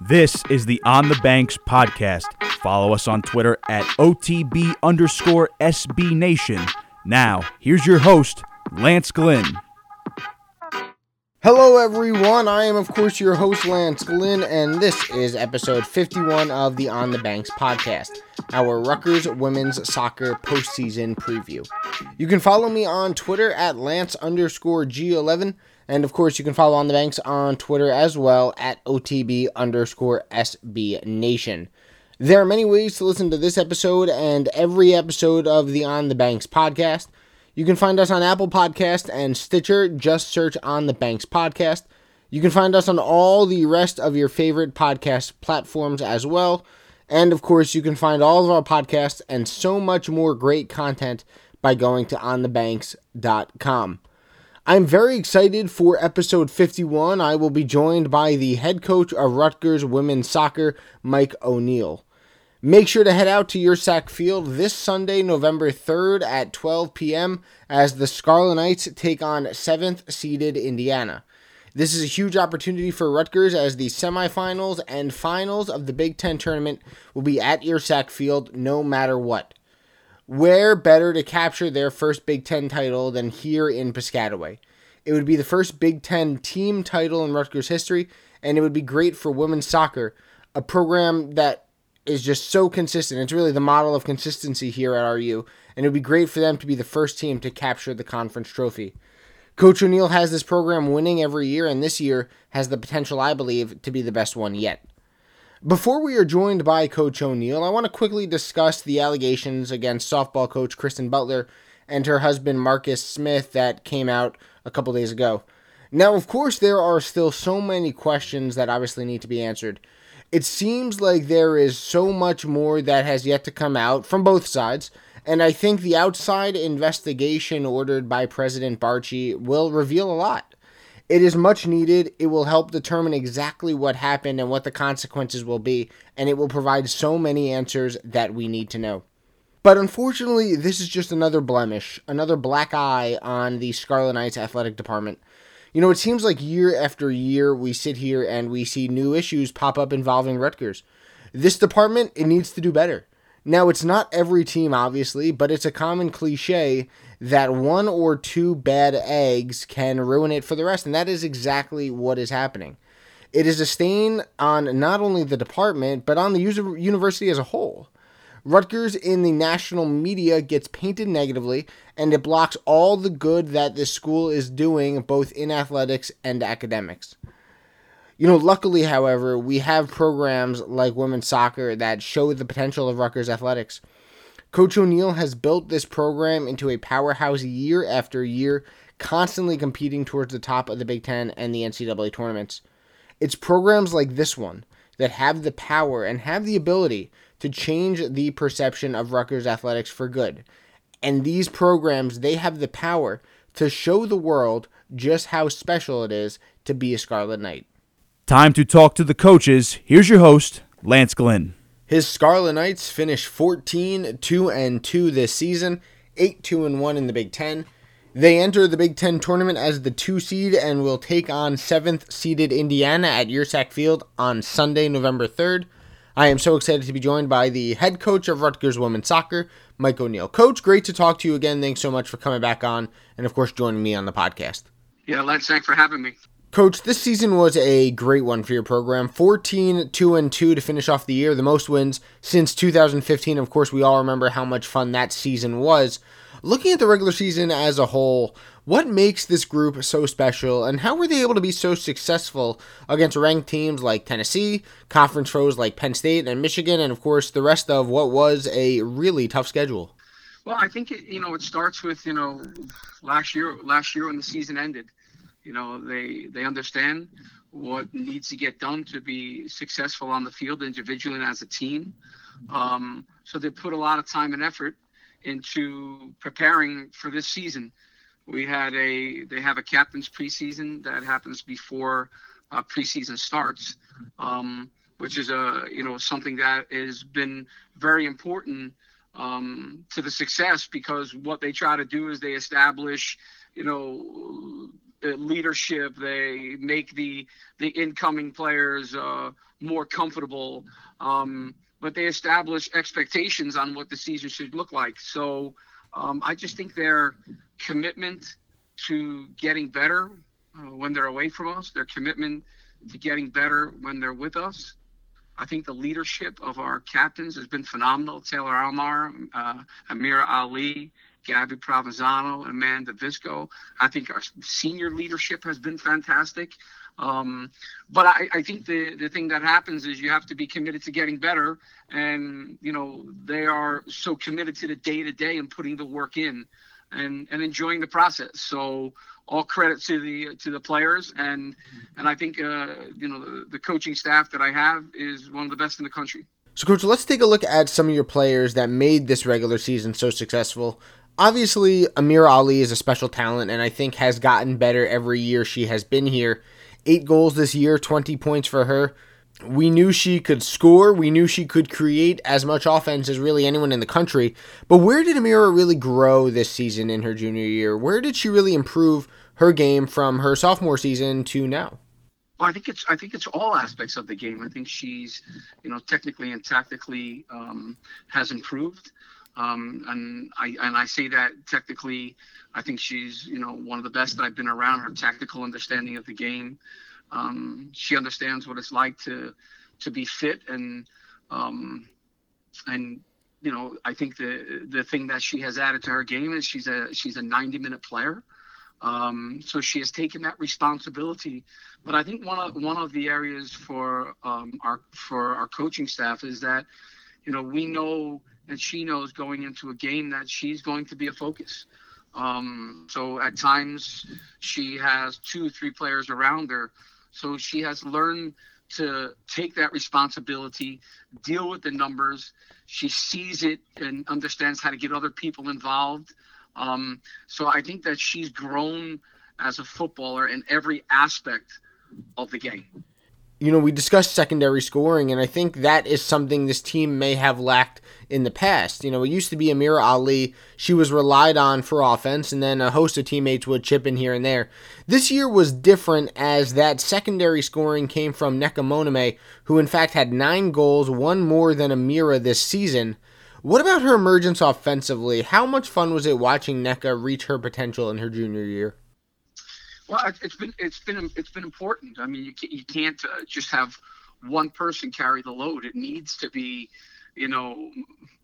This is the On the Banks podcast. Follow us on Twitter at OTB underscore SB Nation. Now, here's your host, Lance Glynn. Hello, everyone. I am, of course, your host, Lance Glynn, and this is episode 51 of the On the Banks podcast, our Rutgers women's soccer postseason preview. You can follow me on Twitter at Lance underscore G11. And of course, you can follow On the Banks on Twitter as well at OTB underscore SB Nation. There are many ways to listen to this episode and every episode of the On the Banks podcast. You can find us on Apple Podcast and Stitcher. Just search On the Banks podcast. You can find us on all the rest of your favorite podcast platforms as well. And of course, you can find all of our podcasts and so much more great content by going to onthebanks.com. I'm very excited for episode 51. I will be joined by the head coach of Rutgers women's soccer, Mike O'Neill. Make sure to head out to Yurcak Field this Sunday, November 3rd at 12 p.m. as the Scarlet Knights take on 7th seeded Indiana. This is a huge opportunity for Rutgers as the semifinals and finals of the Big Ten tournament will be at Yurcak Field no matter what. Where better to capture their first Big Ten title than here in Piscataway? It would be the first Big Ten team title in Rutgers history, and it would be great for women's soccer, a program that is just so consistent. It's really the model of consistency here at RU, and it would be great for them to be the first team to capture the conference trophy. Coach O'Neill has this program winning every year, and this year has the potential, I believe, to be the best one yet. Before we are joined by Coach O'Neill, I want to quickly discuss the allegations against softball coach Kristen Butler and her husband Marcus Smith that came out a couple days ago. Now, of course, there are still so many questions that obviously need to be answered. It seems like there is so much more that has yet to come out from both sides, and I think the outside investigation ordered by President Barchi will reveal a lot. It is much needed. It will help determine exactly what happened and what the consequences will be, and it will provide so many answers that we need to know. But unfortunately, this is just another blemish, another black eye on the Scarlet Knights athletic department. You know, it seems like year after year we sit here and we see new issues pop up involving Rutgers. This department, it needs to do better. Now, it's not every team, obviously, but it's a common cliche that one or two bad eggs can ruin it for the rest, and that is exactly what is happening. It is a stain on not only the department, but on the university as a whole. Rutgers in the national media gets painted negatively, and it blocks all the good that this school is doing, both in athletics and academics. You know, luckily, however, we have programs like women's soccer that show the potential of Rutgers athletics. Coach O'Neill has built this program into a powerhouse year after year, constantly competing towards the top of the Big Ten and the NCAA tournaments. It's programs like this one that have the power and have the ability to change the perception of Rutgers athletics for good. And these programs, they have the power to show the world just how special it is to be a Scarlet Knight. Time to talk to the coaches. Here's your host, Lance Glynn. His Scarlet Knights finished 14 2 and 2 this season, 8 2 and 1 in the Big 10. They enter the Big 10 tournament as the 2 seed and will take on 7th seeded Indiana at Yurcak Field on Sunday, November 3rd. I am so excited to be joined by the head coach of Rutgers women's soccer, Mike O'Neill. Coach, great to talk to you again. Thanks so much for coming back on and, of course, joining me on the podcast. Yeah, Lance, thanks for having me. Coach, this season was a great one for your program. 14 2 and 2 to finish off the year, the most wins since 2015. Of course, we all remember how much fun that season was. Looking at the regular season as a whole, what makes this group so special and how were they able to be so successful against ranked teams like Tennessee, conference foes like Penn State and Michigan, and of course the rest of what was a really tough schedule? Well, I think it, you know it starts with you know last year last year when the season ended you know, they they understand what needs to get done to be successful on the field individually and as a team. Um, so they put a lot of time and effort into preparing for this season. We had a they have a captain's preseason that happens before uh, preseason starts, um, which is a you know something that has been very important um, to the success because what they try to do is they establish you know leadership. They make the the incoming players uh, more comfortable. Um, but they establish expectations on what the season should look like. So um, I just think their commitment to getting better uh, when they're away from us, their commitment to getting better when they're with us. I think the leadership of our captains has been phenomenal. Taylor Aylmer, uh, Amira Ali, Gabby Provenzano, and Amanda Visco. I think our senior leadership has been fantastic. Um, but I, I, think the, the thing that happens is you have to be committed to getting better. And, you know, they are so committed to the day to day and putting the work in and, and enjoying the process. So all credit to the to the players and and I think uh, you know the, the coaching staff that I have is one of the best in the country. So, coach, let's take a look at some of your players that made this regular season so successful. Obviously, Amira Ali is a special talent, and I think has gotten better every year she has been here. Eight goals this year, 20 points for her. We knew she could score. We knew she could create as much offense as really anyone in the country. But where did Amira really grow this season in her junior year? Where did she really improve her game from her sophomore season to now? Well, I think it's I think it's all aspects of the game. I think she's, you know, technically and tactically um, has improved. Um, and I and I say that technically, I think she's you know one of the best that I've been around. Her tactical understanding of the game, um, she understands what it's like to to be fit and um, and you know I think the the thing that she has added to her game is she's a she's a 90 minute player. Um, so she has taken that responsibility. But I think one of one of the areas for um, our for our coaching staff is that you know we know and she knows going into a game that she's going to be a focus. Um, so at times she has two, three players around her. So she has learned to take that responsibility, deal with the numbers. She sees it and understands how to get other people involved. Um, so I think that she's grown as a footballer in every aspect of the game you know, we discussed secondary scoring, and I think that is something this team may have lacked in the past. You know, it used to be Amira Ali. She was relied on for offense, and then a host of teammates would chip in here and there. This year was different as that secondary scoring came from Nneka Monime, who in fact had nine goals, one more than Amira this season. What about her emergence offensively? How much fun was it watching Nneka reach her potential in her junior year? Well, it's been it's been it's been important. I mean, you can't, you can't uh, just have one person carry the load. It needs to be, you know,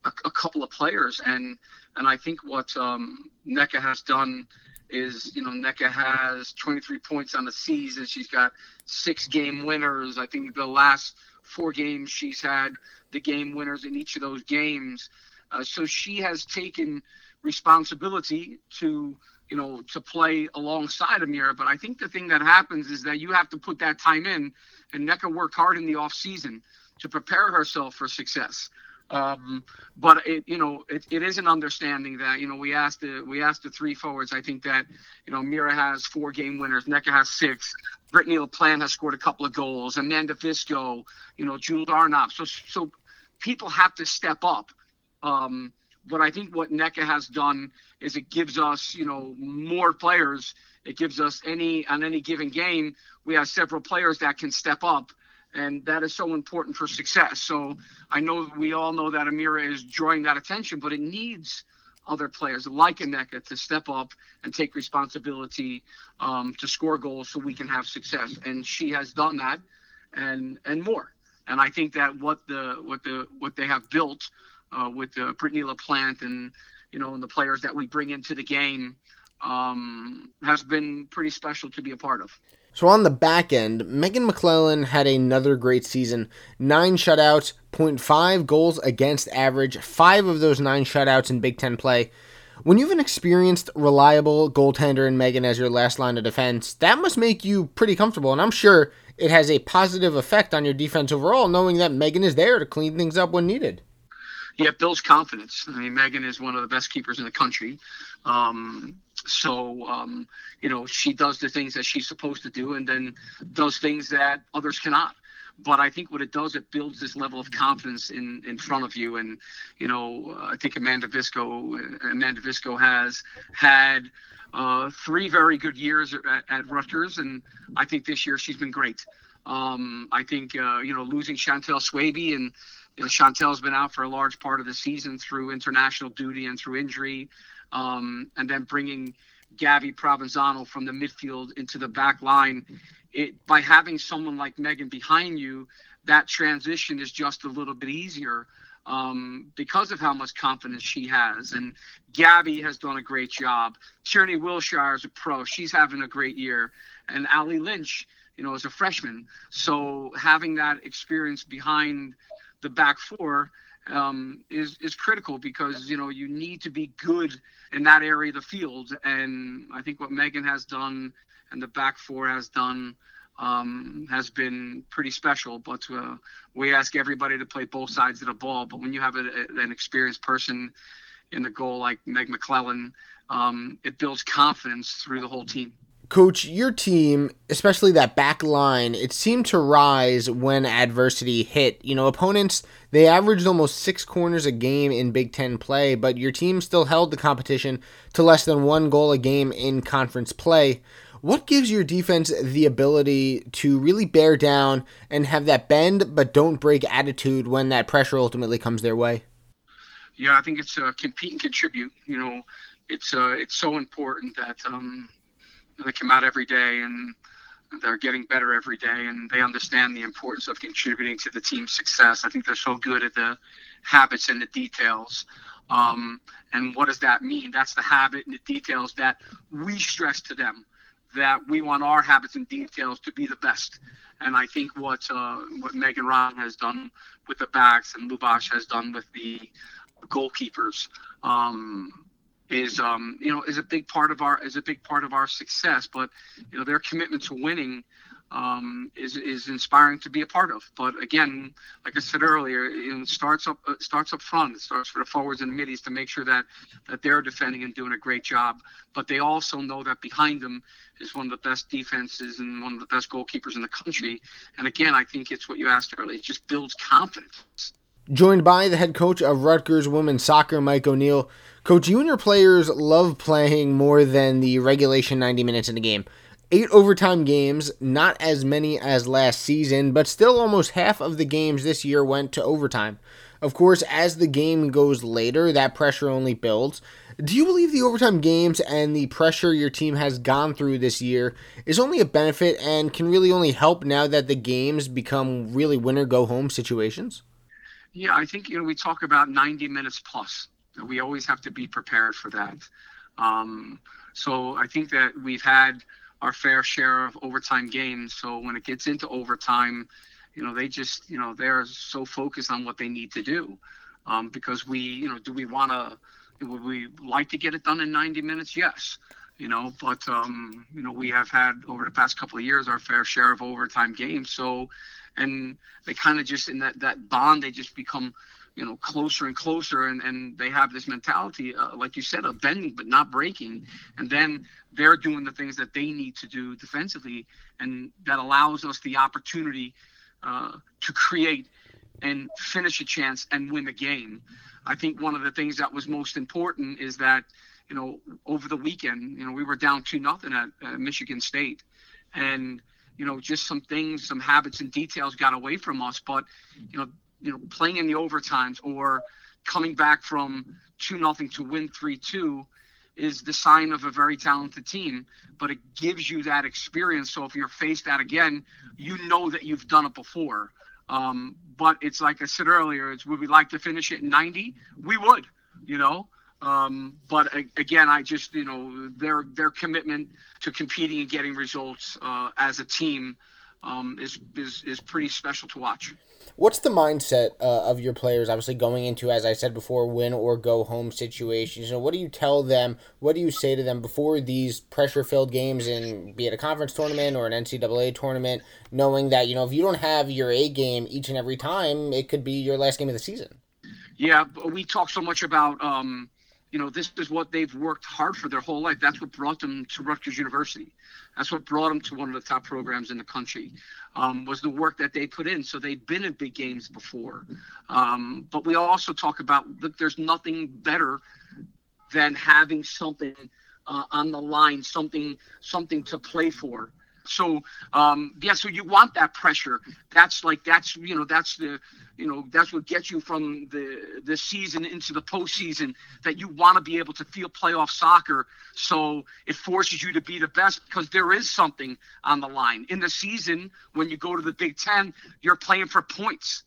a, a couple of players. And and I think what um, Nneka has done is, you know, Nneka has 23 points on the season. She's got six game winners. I think the last four games she's had the game winners in each of those games. Uh, so she has taken responsibility to you know, to play alongside Amira. But I think the thing that happens is that you have to put that time in, and Nneka worked hard in the off season to prepare herself for success. Um, but it, you know, it, it is an understanding that you know we asked the we asked the three forwards. I think that you know Mira has four game winners, Nneka has six, Brittany LaPlante has scored a couple of goals, Amanda Visco, you know, Jules Arnott. So so people have to step up. Um, but I think what Nneka has done is it gives us, you know, more players. It gives us any on any given game, we have several players that can step up, and that is so important for success. So I know we all know that Amira is drawing that attention, but it needs other players like Nneka to step up and take responsibility um, to score goals so we can have success. And she has done that, and and more. And I think that what the what the what they have built uh, with uh, Brittany LaPlante and you know and the players that we bring into the game um, has been pretty special to be a part of. So on the back end, Megan McClelland had another great season. Nine shutouts, 0.5 goals against average, five of those nine shutouts in Big Ten play. When you have an experienced, reliable goaltender in Megan as your last line of defense, that must make you pretty comfortable. And I'm sure it has a positive effect on your defense overall, knowing that Megan is there to clean things up when needed yeah, builds confidence. I mean, Megan is one of the best keepers in the country. Um, so, um, you know, she does the things that she's supposed to do and then does things that others cannot. but I think what it does, it builds this level of confidence in in front of you. And you know, I think Amanda Visco, Amanda Visco has had uh, three very good years at, at, Rutgers, and I think this year she's been great. Um, I think uh, you know losing Chantel Swaby and you know, Chantel's been out for a large part of the season through international duty and through injury, um, and then bringing Gabby Provenzano from the midfield into the back line. It, by having someone like Megan behind you, that transition is just a little bit easier um, because of how much confidence she has. And Gabby has done a great job. Tierney Wilshire is a pro. She's having a great year. And Ali Lynch, you know, is a freshman. So having that experience behind the back four um, is is critical because you know you need to be good in that area of the field. And I think what Megan has done and the back four has done um, has been pretty special. But uh, we ask everybody to play both sides of the ball. But when you have a, a, an experienced person in the goal like Meg McClelland, um, it builds confidence through the whole team. Coach, your team, especially that back line, it seemed to rise when adversity hit. You know, opponents, they averaged almost six corners a game in Big Ten play, but your team still held the competition to less than one goal a game in conference play. What gives your defense the ability to really bear down and have that bend but don't break attitude when that pressure ultimately comes their way? Yeah, I think it's uh, compete and contribute. You know, it's uh, it's so important that um, they come out every day and they're getting better every day and they understand the importance of contributing to the team's success. I think they're so good at the habits and the details. Um, and what does that mean? That's the habit and the details that we stress to them that we want our habits and details to be the best. And I think what uh, what Megan Ron has done with the backs and Lubash has done with the goalkeepers um, is um, you know is a big part of our is a big part of our success. But you know their commitment to winning um, is is inspiring to be a part of. But again, like I said earlier, it starts up it starts up front. It starts for the forwards and the middies to make sure that that they're defending and doing a great job. But they also know that behind them is one of the best defenses and one of the best goalkeepers in the country. And again, I think it's what you asked earlier. It just builds confidence. Joined by the head coach of Rutgers women's soccer, Mike O'Neill. Coach, you and your players love playing more than the regulation 90 minutes in a game. Eight overtime games, not as many as last season, but still almost half of the games this year went to overtime. Of course, as the game goes later, that pressure only builds. Do you believe the overtime games and the pressure your team has gone through this year is only a benefit and can really only help now that the games become really winner go home situations? Yeah, I think you know we talk about 90 minutes plus. We always have to be prepared for that. Um, so I think that we've had our fair share of overtime games. So when it gets into overtime, you know, they just, you know, they're so focused on what they need to do. Um, because we, you know, do we want to, would we like to get it done in 90 minutes? Yes. You know, but, um, you know, we have had over the past couple of years our fair share of overtime games. So, and they kind of just in that, that bond, they just become, you know closer and closer and, and they have this mentality uh, like you said of bending but not breaking and then they're doing the things that they need to do defensively and that allows us the opportunity uh, to create and finish a chance and win the game i think one of the things that was most important is that you know over the weekend you know we were down two nothing at uh, michigan state and you know just some things some habits and details got away from us but you know you know, playing in the overtimes or coming back from two nothing to win three two is the sign of a very talented team. But it gives you that experience. So if you're faced that again, you know that you've done it before. Um, but it's like I said earlier, it's would we like to finish it in 90? We would, you know. Um, but again, I just you know their their commitment to competing and getting results uh, as a team um, is, is is pretty special to watch. What's the mindset uh, of your players? Obviously, going into, as I said before, win or go home situations. You know, what do you tell them? What do you say to them before these pressure-filled games, in be it a conference tournament or an NCAA tournament, knowing that you know if you don't have your A game each and every time, it could be your last game of the season. Yeah, we talk so much about um, you know, this is what they've worked hard for their whole life. That's what brought them to Rutgers University. That's what brought them to one of the top programs in the country. Um, was the work that they put in. So they'd been in big games before. Um, but we also talk about look, there's nothing better than having something uh, on the line, something something to play for. So um, yeah, so you want that pressure. That's like that's you know that's the you know that's what gets you from the the season into the postseason. That you want to be able to feel playoff soccer. So it forces you to be the best because there is something on the line in the season. When you go to the Big Ten, you're playing for points.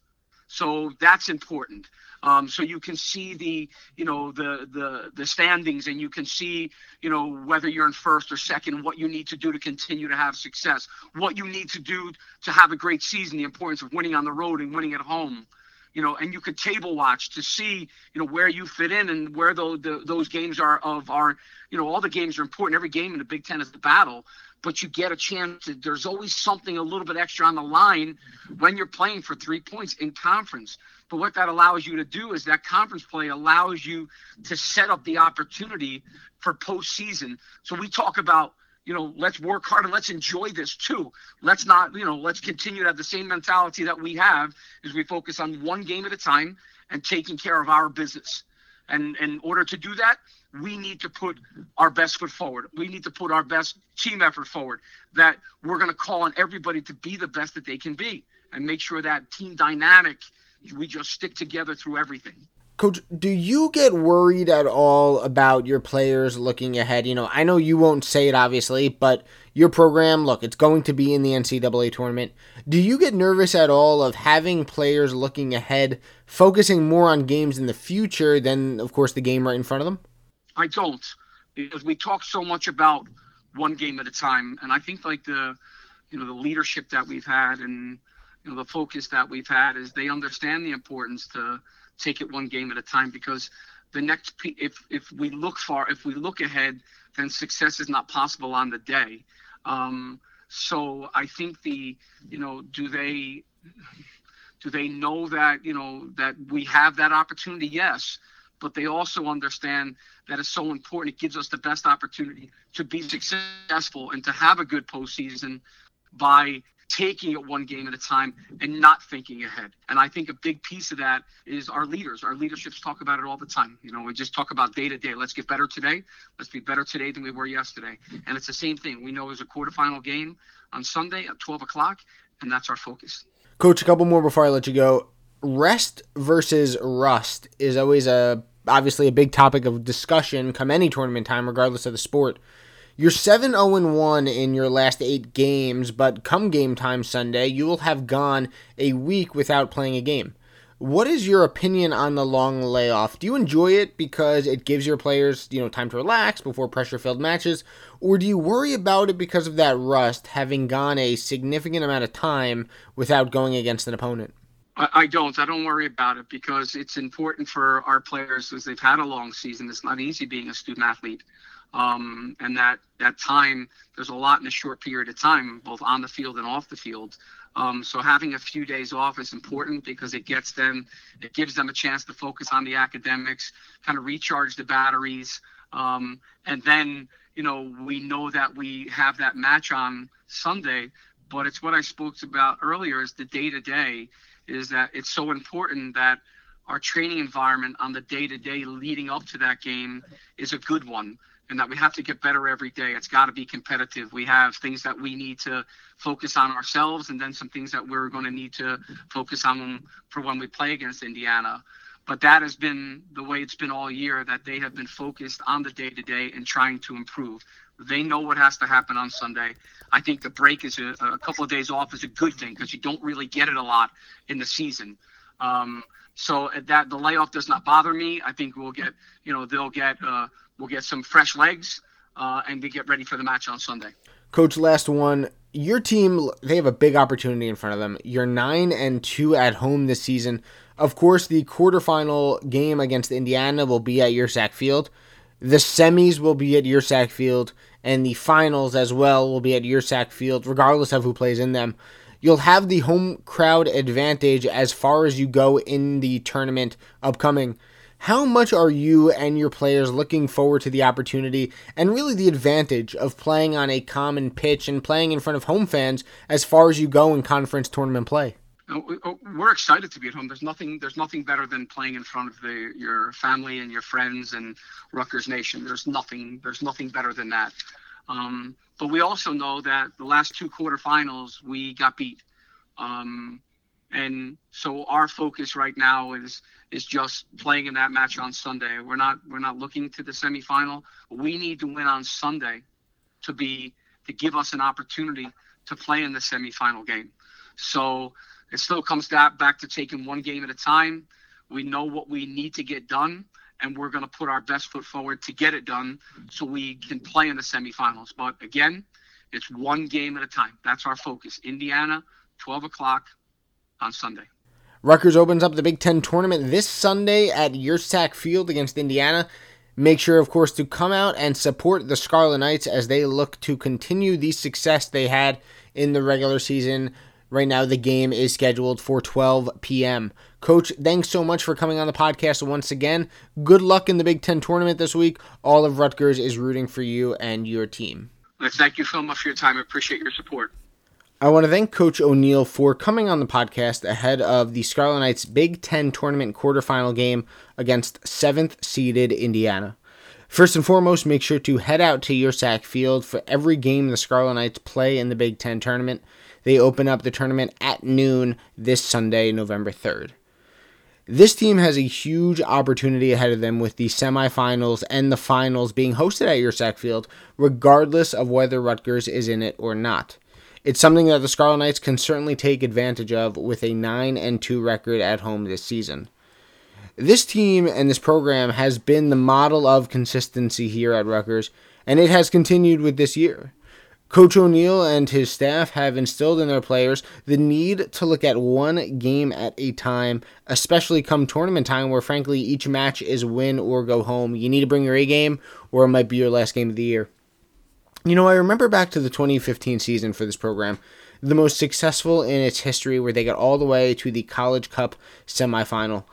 So that's important. Um, so you can see the you know the the the standings and you can see you know whether you're in first or second what you need to do to continue to have success what you need to do to have a great season the importance of winning on the road and winning at home you know and you could table watch to see you know where you fit in and where the, the, those games are of our you know all the games are important. Every game in the big ten is the battle but you get a chance to, there's always something a little bit extra on the line when you're playing for three points in conference but what that allows you to do is that conference play allows you to set up the opportunity for postseason. So we talk about, you know, let's work hard and let's enjoy this too. Let's not, you know, let's continue to have the same mentality that we have as we focus on one game at a time and taking care of our business. And in order to do that, we need to put our best foot forward. We need to put our best team effort forward. That we're going to call on everybody to be the best that they can be and make sure that team dynamic – we just stick together through everything. Coach, do you get worried at all about your players looking ahead? You know, I know you won't say it obviously, but your program, look, it's going to be in the NCAA tournament. Do you get nervous at all of having players looking ahead, focusing more on games in the future than, of course, the game right in front of them? I don't, because we talk so much about one game at a time, and I think like the, you know, the leadership that we've had and you know the focus that we've had is they understand the importance to take it one game at a time because the next if if we look far if we look ahead then success is not possible on the day. Um, so i think the you know do they do they know that you know that we have that opportunity? Yes. But they also understand that it's so important. It gives us the best opportunity to be successful and to have a good postseason by taking it one game at a time and not thinking ahead. And I think a big piece of that is our leaders. Our leaderships talk about it all the time. You know, we just talk about day to day. Let's get better today. Let's be better today than we were yesterday. And it's the same thing. We know there's a quarterfinal game on Sunday at 12 o'clock, and that's our focus. Coach, a couple more before I let you go. Rest versus rust is always a obviously a big topic of discussion come any tournament time, regardless of the sport. You're 7 0 1 in your last eight games, but come game time Sunday, you will have gone a week without playing a game. What is your opinion on the long layoff? Do you enjoy it because it gives your players, you know, time to relax before pressure-filled matches, or do you worry about it because of that rust having gone a significant amount of time without going against an opponent? I don't. I don't worry about it because it's important for our players as they've had a long season. It's not easy being a student athlete um, and that that time there's a lot in a short period of time, both on the field and off the field. Um, so having a few days off is important because it gets them, it gives them a chance to focus on the academics, kind of recharge the batteries, um, and then you know we know that we have that match on Sunday. But it's what I spoke about earlier: is the day to day, is that it's so important that our training environment on the day to day leading up to that game is a good one and that we have to get better every day. It's got to be competitive. We have things that we need to focus on ourselves, and then some things that we're going to need to focus on for when we play against Indiana. But that has been the way it's been all year that they have been focused on the day to day and trying to improve. They know what has to happen on Sunday. I think the break is a, a couple of days off is a good thing because you don't really get it a lot in the season. Um, so that the layoff does not bother me. I think we'll get, you know, they'll get uh, we'll get some fresh legs uh, and we get ready for the match on Sunday. Coach, last one. Your team, they have a big opportunity in front of them. You're 9 and 2 at home this season. Of course, the quarterfinal game against Indiana will be at Yurcak Field. The semis will be at Yurcak Field, and the finals as well will be at Yurcak Field, regardless of who plays in them. You'll have the home crowd advantage as far as you go in the tournament upcoming. How much are you and your players looking forward to the opportunity and really the advantage of playing on a common pitch and playing in front of home fans as far as you go in conference tournament play? Oh, we're excited to be at home. There's nothing. There's nothing better than playing in front of the, your family and your friends and Rutgers Nation. There's nothing. There's nothing better than that. Um, but we also know that the last two quarterfinals we got beat, um, and so our focus right now is is just playing in that match on Sunday. We're not we're not looking to the semifinal. We need to win on Sunday to be to give us an opportunity to play in the semifinal game. So it still comes back back to taking one game at a time. We know what we need to get done, and we're going to put our best foot forward to get it done so we can play in the semifinals. But again, it's one game at a time. That's our focus. Indiana, 12 o'clock on Sunday. Rutgers opens up the Big Ten tournament this Sunday at Yurcak Field against Indiana. Make sure, of course, to come out and support the Scarlet Knights as they look to continue the success they had in the regular season. Right now, the game is scheduled for 12 p.m. Coach, thanks so much for coming on the podcast once again. Good luck in the Big Ten tournament this week. All of Rutgers is rooting for you and your team. Thank you so much for your time. I appreciate your support. I want to thank Coach O'Neill for coming on the podcast ahead of the Scarlet Knights Big Ten tournament quarterfinal game against seventh seeded Indiana. First and foremost, make sure to head out to your Yurcak Field for every game the Scarlet Knights play in the Big Ten tournament. They open up the tournament at noon this Sunday, November 3rd. This team has a huge opportunity ahead of them with the semifinals and the finals being hosted at your Yurcak Field, regardless of whether Rutgers is in it or not. It's something that the Scarlet Knights can certainly take advantage of with a 9 and 2 record at home this season. This team and this program has been the model of consistency here at Rutgers, and it has continued with this year. Coach O'Neill and his staff have instilled in their players the need to look at one game at a time, especially come tournament time where, frankly, each match is win or go home. You need to bring your A game, or it might be your last game of the year. You know, I remember back to the 2015 season for this program, the most successful in its history, where they got all the way to the College Cup semifinal.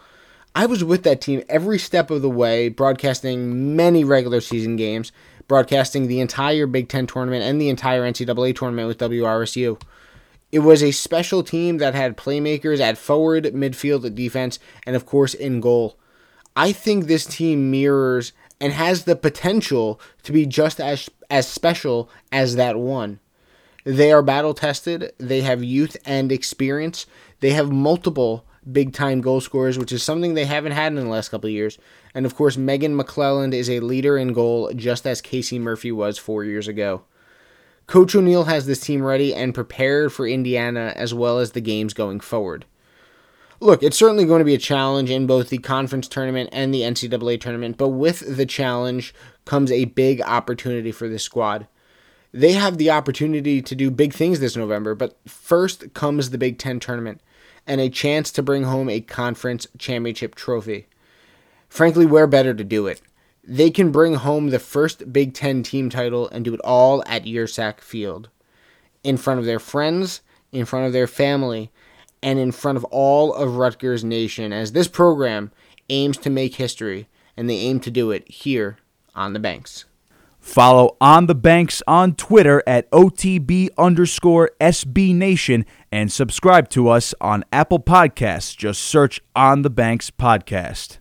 I was with that team every step of the way, broadcasting many regular season games, broadcasting the entire Big Ten tournament and the entire NCAA tournament with WRSU. It was a special team that had playmakers at forward, midfield, defense, and of course in goal. I think this team mirrors and has the potential to be just as as special as that one. They are battle tested, they have youth and experience, they have multiple big time goal scorers, which is something they haven't had in the last couple of years. And of course, Megan McClelland is a leader in goal, just as Casey Murphy was four years ago. Coach O'Neill has this team ready and prepared for Indiana as well as the games going forward look, it's certainly going to be a challenge in both the conference tournament and the NCAA tournament, but with the challenge comes a big opportunity for this squad. They have the opportunity to do big things this November, but first comes the Big Ten tournament and a chance to bring home a conference championship trophy. Frankly, where better to do it? They can bring home the first Big Ten team title and do it all at Yurcak Field. In front of their friends, in front of their family, and in front of all of Rutgers Nation as this program aims to make history, and they aim to do it here on the banks. Follow On the Banks on Twitter at OTB underscore SB Nation and subscribe to us on Apple Podcasts. Just search On the Banks Podcast.